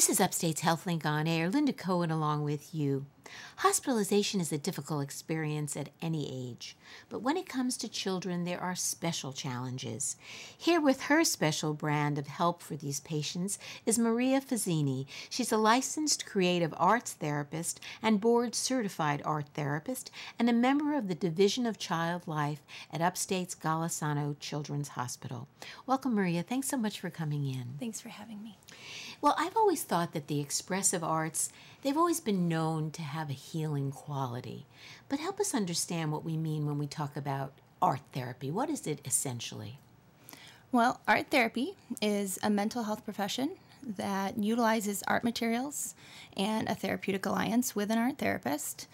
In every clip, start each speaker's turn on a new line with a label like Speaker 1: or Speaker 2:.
Speaker 1: This is Upstate's HealthLink on Air. Linda Cohen along with you. Hospitalization is a difficult experience at any age, but when it comes to children, there are special challenges. Here with her special brand of help for these patients is Maria Fazzini. She's a licensed creative arts therapist and board certified art therapist and a member of the Division of Child Life at Upstate's Golisano Children's Hospital. Welcome, Maria. Thanks so much for coming in.
Speaker 2: Thanks for having me.
Speaker 1: Well, I've always thought that the expressive arts, they've always been known to have a healing quality. But help us understand what we mean when we talk about art therapy. What is it essentially?
Speaker 2: Well, art therapy is a mental health profession that utilizes art materials and a therapeutic alliance with an art therapist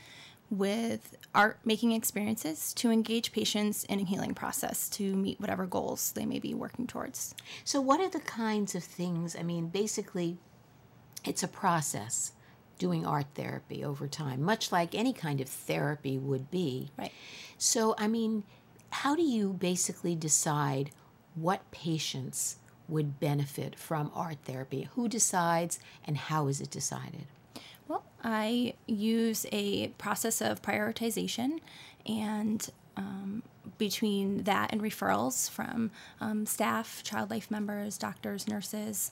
Speaker 2: with art making experiences to engage patients in a healing process to meet whatever goals they may be working towards.
Speaker 1: So, what are the kinds of things? I mean, basically, it's a process doing art therapy over time, much like any kind of therapy would be.
Speaker 2: Right.
Speaker 1: So, I mean, how do you basically decide what patients would benefit from art therapy? Who decides and how is it decided?
Speaker 2: Well, I use a process of prioritization and um, between that and referrals from um, staff, child life members, doctors, nurses,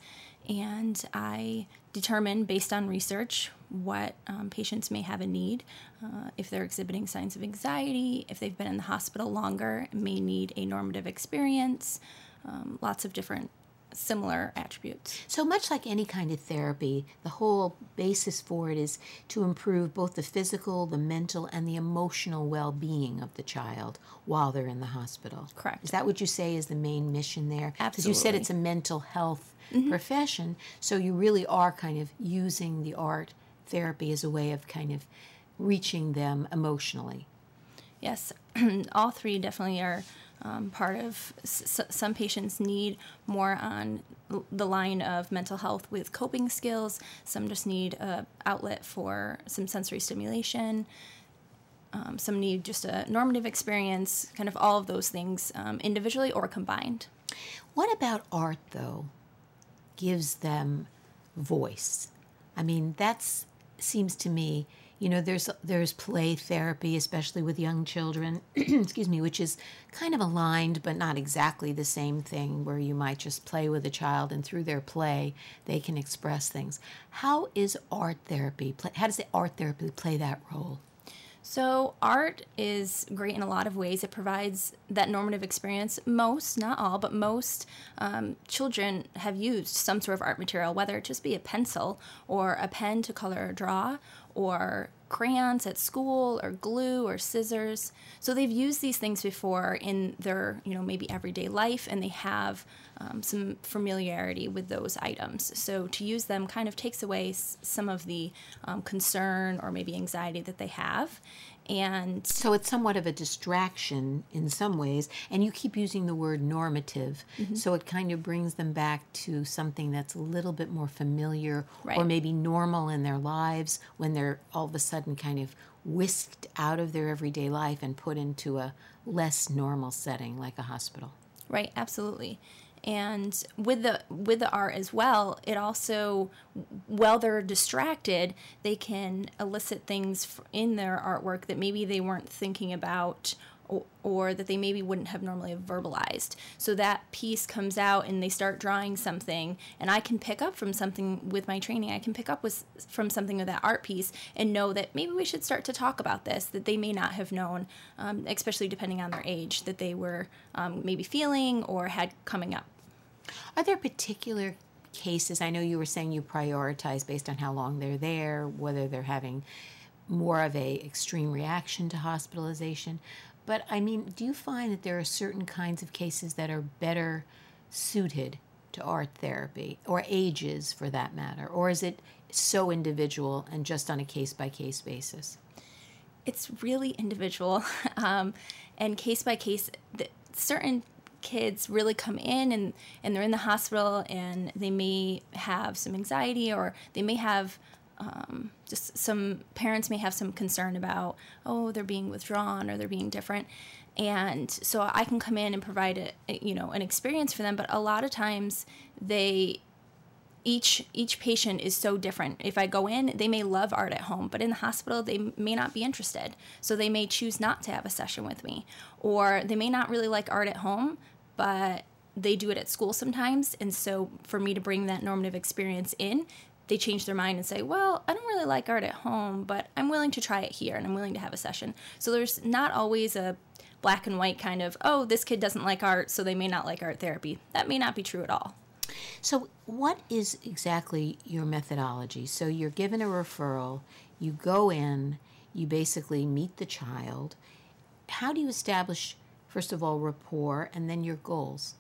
Speaker 2: and I determine based on research what um, patients may have a need. Uh, if they're exhibiting signs of anxiety, if they've been in the hospital longer, may need a normative experience, um, lots of different similar attributes.
Speaker 1: So much like any kind of therapy, the whole basis for it is to improve both the physical, the mental, and the emotional well being of the child while they're in the hospital.
Speaker 2: Correct.
Speaker 1: Is that what you say is the main mission there? Absolutely. Because you said it's a mental health mm-hmm. profession, so you really are kind of using the art therapy as a way of kind of reaching them emotionally.
Speaker 2: Yes, all three definitely are um, part of. S- some patients need more on the line of mental health with coping skills. Some just need a outlet for some sensory stimulation. Um, some need just a normative experience. Kind of all of those things, um, individually or combined.
Speaker 1: What about art, though, gives them voice? I mean, that's seems to me, you know, there's there's play therapy, especially with young children, excuse me, which is kind of aligned but not exactly the same thing, where you might just play with a child and through their play they can express things. How is art therapy? Play, how does the art therapy play that role?
Speaker 2: So, art is great in a lot of ways. It provides that normative experience. Most, not all, but most um, children have used some sort of art material, whether it just be a pencil or a pen to color or draw, or crayons at school, or glue or scissors. So, they've used these things before in their, you know, maybe everyday life, and they have um, some familiarity with those items. So, to use them kind of takes away s- some of the um, concern or maybe anxiety that they have. And
Speaker 1: So it's somewhat of a distraction in some ways, and you keep using the word normative, mm-hmm. so it kind of brings them back to something that's a little bit more familiar or maybe normal in their lives when they're all of a sudden kind of whisked out of their everyday life and put into a less normal setting like a hospital.
Speaker 2: Right, absolutely. And with the with the art as well, it also while they're distracted, they can elicit things in their artwork that maybe they weren't thinking about or, or that they maybe wouldn't have normally verbalized. So that piece comes out and they start drawing something and I can pick up from something with my training. I can pick up with from something of that art piece and know that maybe we should start to talk about this that they may not have known, um, especially depending on their age, that they were um, maybe feeling or had coming up.
Speaker 1: Are there particular cases? I know you were saying you prioritize based on how long they're there, whether they're having more of a extreme reaction to hospitalization. But I mean, do you find that there are certain kinds of cases that are better suited to art therapy or ages for that matter? Or is it so individual and just on a case by case basis?
Speaker 2: it's really individual um, and case by case certain kids really come in and, and they're in the hospital and they may have some anxiety or they may have um, just some parents may have some concern about oh they're being withdrawn or they're being different and so i can come in and provide a, you know an experience for them but a lot of times they each each patient is so different. If I go in, they may love art at home, but in the hospital they may not be interested. So they may choose not to have a session with me, or they may not really like art at home, but they do it at school sometimes. And so for me to bring that normative experience in, they change their mind and say, "Well, I don't really like art at home, but I'm willing to try it here and I'm willing to have a session." So there's not always a black and white kind of, "Oh, this kid doesn't like art, so they may not like art therapy." That may not be true at all.
Speaker 1: So, what is exactly your methodology? So, you're given a referral, you go in, you basically meet the child. How do you establish, first of all, rapport and then your goals?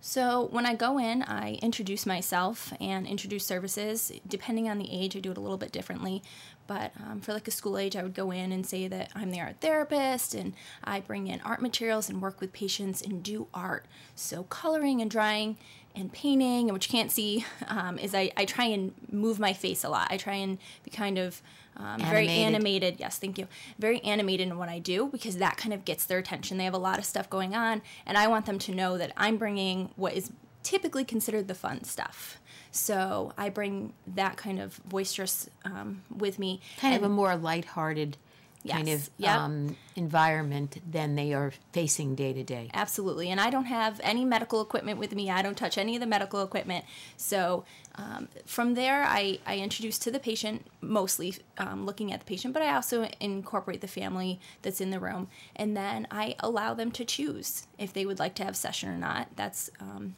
Speaker 2: So when I go in, I introduce myself and introduce services. Depending on the age, I do it a little bit differently. But um, for like a school age, I would go in and say that I'm the art therapist and I bring in art materials and work with patients and do art. So coloring and drawing and painting, and what you can't see um, is I, I try and move my face a lot. I try and be kind of um, very animated. Yes, thank you. Very animated in what I do because that kind of gets their attention. They have a lot of stuff going on, and I want them to know that I'm bringing what is typically considered the fun stuff. So I bring that kind of boisterous um, with me.
Speaker 1: Kind of a more lighthearted kind of yep. um, environment than they are facing day to day.
Speaker 2: Absolutely. And I don't have any medical equipment with me. I don't touch any of the medical equipment. So um, from there, I, I introduce to the patient, mostly um, looking at the patient, but I also incorporate the family that's in the room. And then I allow them to choose if they would like to have session or not. That's um,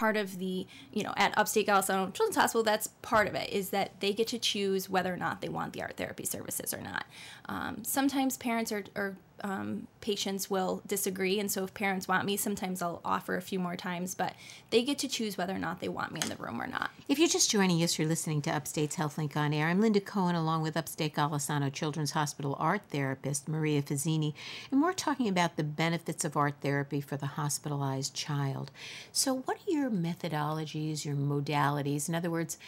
Speaker 2: part of the, you know, at Upstate Golisano Children's Hospital, that's part of it, is that they get to choose whether or not they want the art therapy services or not. Um, sometimes parents are, are um, patients will disagree. And so if parents want me, sometimes I'll offer a few more times, but they get to choose whether or not they want me in the room or not.
Speaker 1: If you're just joining us, you're listening to Upstate's HealthLink on Air. I'm Linda Cohen, along with Upstate Golisano Children's Hospital art therapist Maria Fazzini, and we're talking about the benefits of art therapy for the hospitalized child. So, what are your methodologies, your modalities? In other words,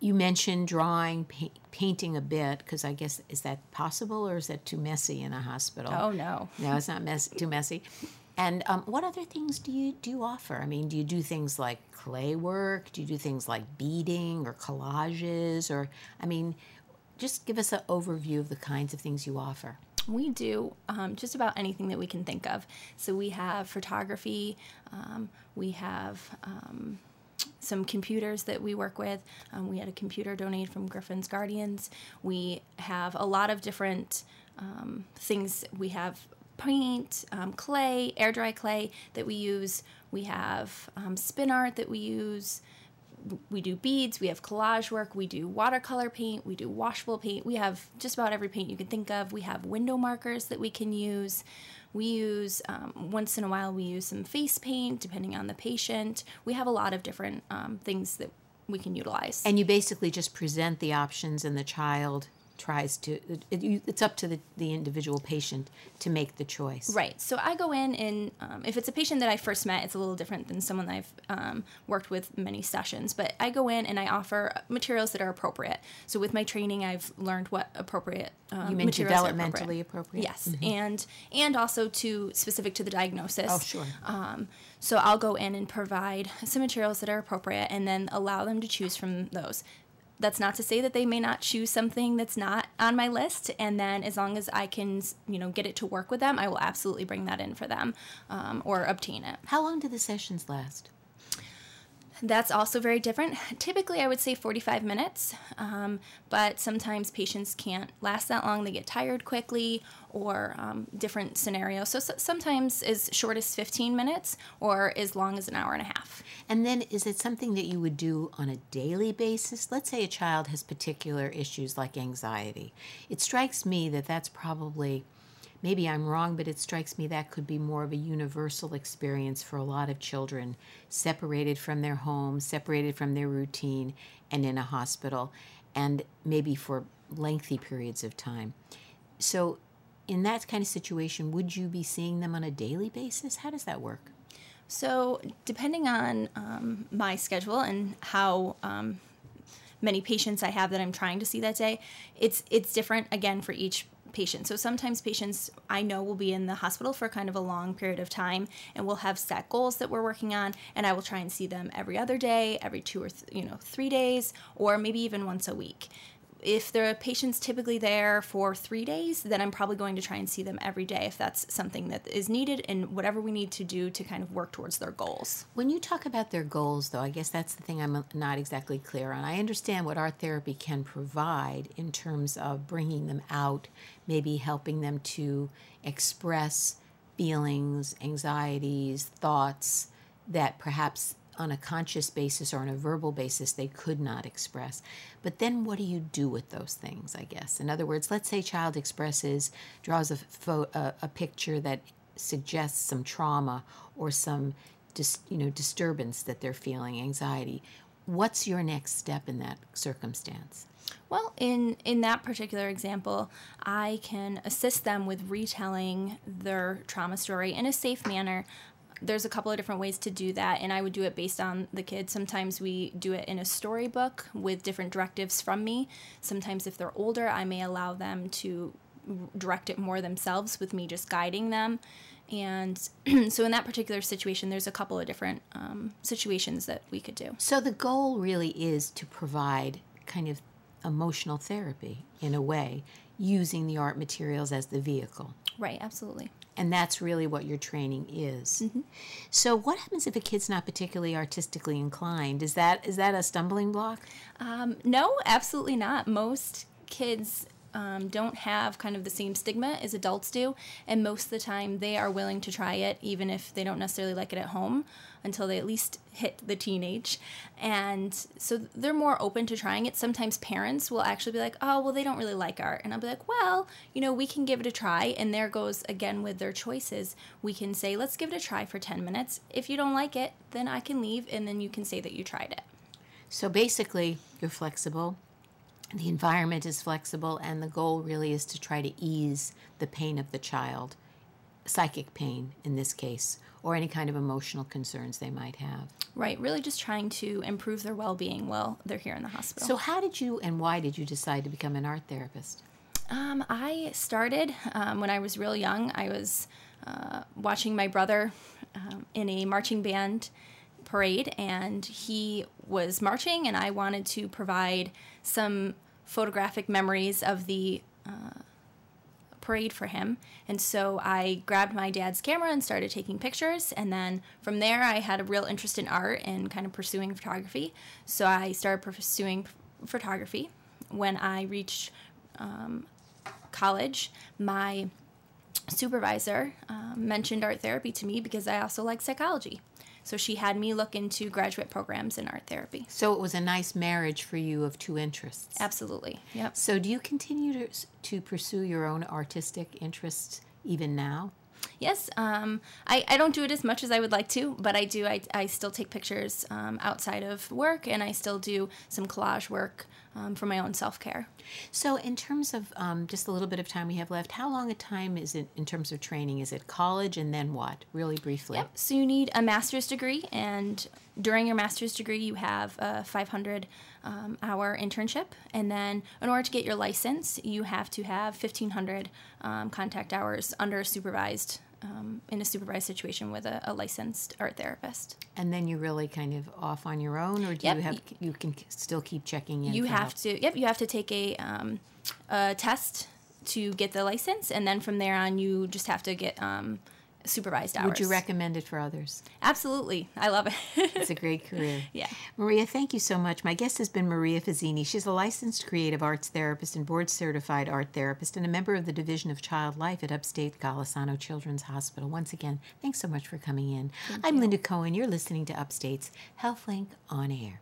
Speaker 1: you mentioned drawing, pa- painting a bit, because I guess is that possible or is that too messy in a hospital?
Speaker 2: Oh no,
Speaker 1: no, it's not mess- too messy. And um, what other things do you do you offer? I mean, do you do things like clay work? Do you do things like beading or collages? Or I mean, just give us an overview of the kinds of things you offer.
Speaker 2: We do um, just about anything that we can think of. So we have photography. Um, we have um, some computers that we work with. Um, we had a computer donated from Griffin's Guardians. We have a lot of different um, things. We have paint, um, clay, air dry clay that we use. We have spin art that we use. We do beads, we have collage work, we do watercolor paint, we do washable paint. We have just about every paint you can think of. We have window markers that we can use. We use, um, once in a while, we use some face paint depending on the patient. We have a lot of different um, things that we can utilize.
Speaker 1: And you basically just present the options and the child tries to it, it's up to the, the individual patient to make the choice.
Speaker 2: Right. So i go in and um, if it's a patient that i first met it's a little different than someone i've um, worked with many sessions but i go in and i offer materials that are appropriate. So with my training i've learned what appropriate
Speaker 1: um, you mean developmentally appropriate, appropriate?
Speaker 2: yes. Mm-hmm. and and also to specific to the diagnosis.
Speaker 1: Oh sure.
Speaker 2: Um, so i'll go in and provide some materials that are appropriate and then allow them to choose from those that's not to say that they may not choose something that's not on my list and then as long as i can you know get it to work with them i will absolutely bring that in for them um, or obtain it.
Speaker 1: How long do the sessions last
Speaker 2: that's also very different. Typically, I would say 45 minutes, um, but sometimes patients can't last that long. They get tired quickly or um, different scenarios. So, so, sometimes as short as 15 minutes or as long as an hour and a half.
Speaker 1: And then is it something that you would do on a daily basis? Let's say a child has particular issues like anxiety. It strikes me that that's probably maybe I'm wrong, but it strikes me that could be more of a universal experience for a lot of children separated from their home, separated from their routine, and in a hospital, and maybe for lengthy periods of time. So, in that kind of situation, would you be seeing them on a daily basis? How does that work?
Speaker 2: So, depending on um, my schedule and how um, many patients I have that I'm trying to see that day, it's it's different again for each patient. So sometimes patients I know will be in the hospital for kind of a long period of time, and we'll have set goals that we're working on, and I will try and see them every other day, every two or th- you know three days, or maybe even once a week if the patient's typically there for three days, then I'm probably going to try and see them every day if that's something that is needed and whatever we need to do to kind of work towards their goals.
Speaker 1: When you talk about their goals, though, I guess that's the thing I'm not exactly clear on. I understand what art therapy can provide in terms of bringing them out, maybe helping them to express feelings, anxieties, thoughts that perhaps on a conscious basis or on a verbal basis they could not express. But then what do you do with those things, I guess? In other words, let's say child expresses, draws a, fo- a, a picture that suggests some trauma or some dis, you know disturbance that they're feeling, anxiety. What's your next step in that circumstance?
Speaker 2: Well, in in that particular example, I can assist them with retelling their trauma story in a safe manner there's a couple of different ways to do that and i would do it based on the kids. Sometimes we do it in a storybook with different directives from me. Sometimes if they're older i may allow them to direct it more themselves with me just guiding them. And so in that particular situation there's a couple of different um, situations that we could do.
Speaker 1: So the goal really is to provide kind of emotional therapy in a way using the art materials as the vehicle.
Speaker 2: Right absolutely
Speaker 1: and that's really what your training is. Mm-hmm. So, what happens if a kid's not particularly artistically inclined? Is that is that a stumbling block?
Speaker 2: Um, no, absolutely not. Most kids um, don't have kind of the same stigma as adults do, and most of the time they are willing to try it, even if they don't necessarily like it at home, until they at least hit the teenage. And so they're more open to trying it. Sometimes parents will actually be like, oh, well, they don't really like art. And I'll be like, well, you know, we can give it a try. And there goes again with their choices. We can say, let's give it a try for 10 minutes. If you don't like it, then I can leave, and then you can say that you tried it.
Speaker 1: So basically, you're flexible the environment is flexible, and the goal really is to try to ease the pain of the child, psychic pain in this case, or any kind of emotional concerns they might have.
Speaker 2: Right, really just trying to improve their well being while they're here in the hospital.
Speaker 1: So, how did you and why did you decide to become an art therapist?
Speaker 2: Um, I started um, when I was real young. I was uh, watching my brother um, in a marching band parade, and he was marching, and I wanted to provide some photographic memories of the uh, parade for him. And so I grabbed my dad's camera and started taking pictures. And then from there, I had a real interest in art and kind of pursuing photography. So I started pursuing photography. When I reached um, college, my supervisor uh, mentioned art therapy to me because I also like psychology. So she had me look into graduate programs in art therapy.
Speaker 1: So it was a nice marriage for you of two interests.
Speaker 2: Absolutely. Yep.
Speaker 1: So do you continue to, to pursue your own artistic interests even now?
Speaker 2: Yes, um, I, I don't do it as much as I would like to, but I do. I, I still take pictures um, outside of work, and I still do some collage work um, for my own self care.
Speaker 1: So, in terms of um, just a little bit of time we have left, how long a time is it in terms of training? Is it college and then what? Really briefly.
Speaker 2: Yep. So, you need a master's degree, and during your master's degree, you have a 500 um, hour internship. And then, in order to get your license, you have to have 1,500 um, contact hours under supervised um, in a supervised situation with a, a, licensed art therapist.
Speaker 1: And then you're really kind of off on your own, or do yep. you have you can still keep checking in?
Speaker 2: You have help? to. Yep, you have to take a, um, a test to get the license, and then from there on, you just have to get um, supervised hours.
Speaker 1: Would you recommend it for others?
Speaker 2: Absolutely. I love it.
Speaker 1: it's a great career.
Speaker 2: Yeah.
Speaker 1: Maria, thank you so much. My guest has been Maria Fazzini. She's a licensed creative arts therapist and board certified art therapist and a member of the Division of Child Life at Upstate Golisano Children's Hospital. Once again, thanks so much for coming in. Thank I'm you. Linda Cohen. You're listening to Upstate's HealthLink on Air.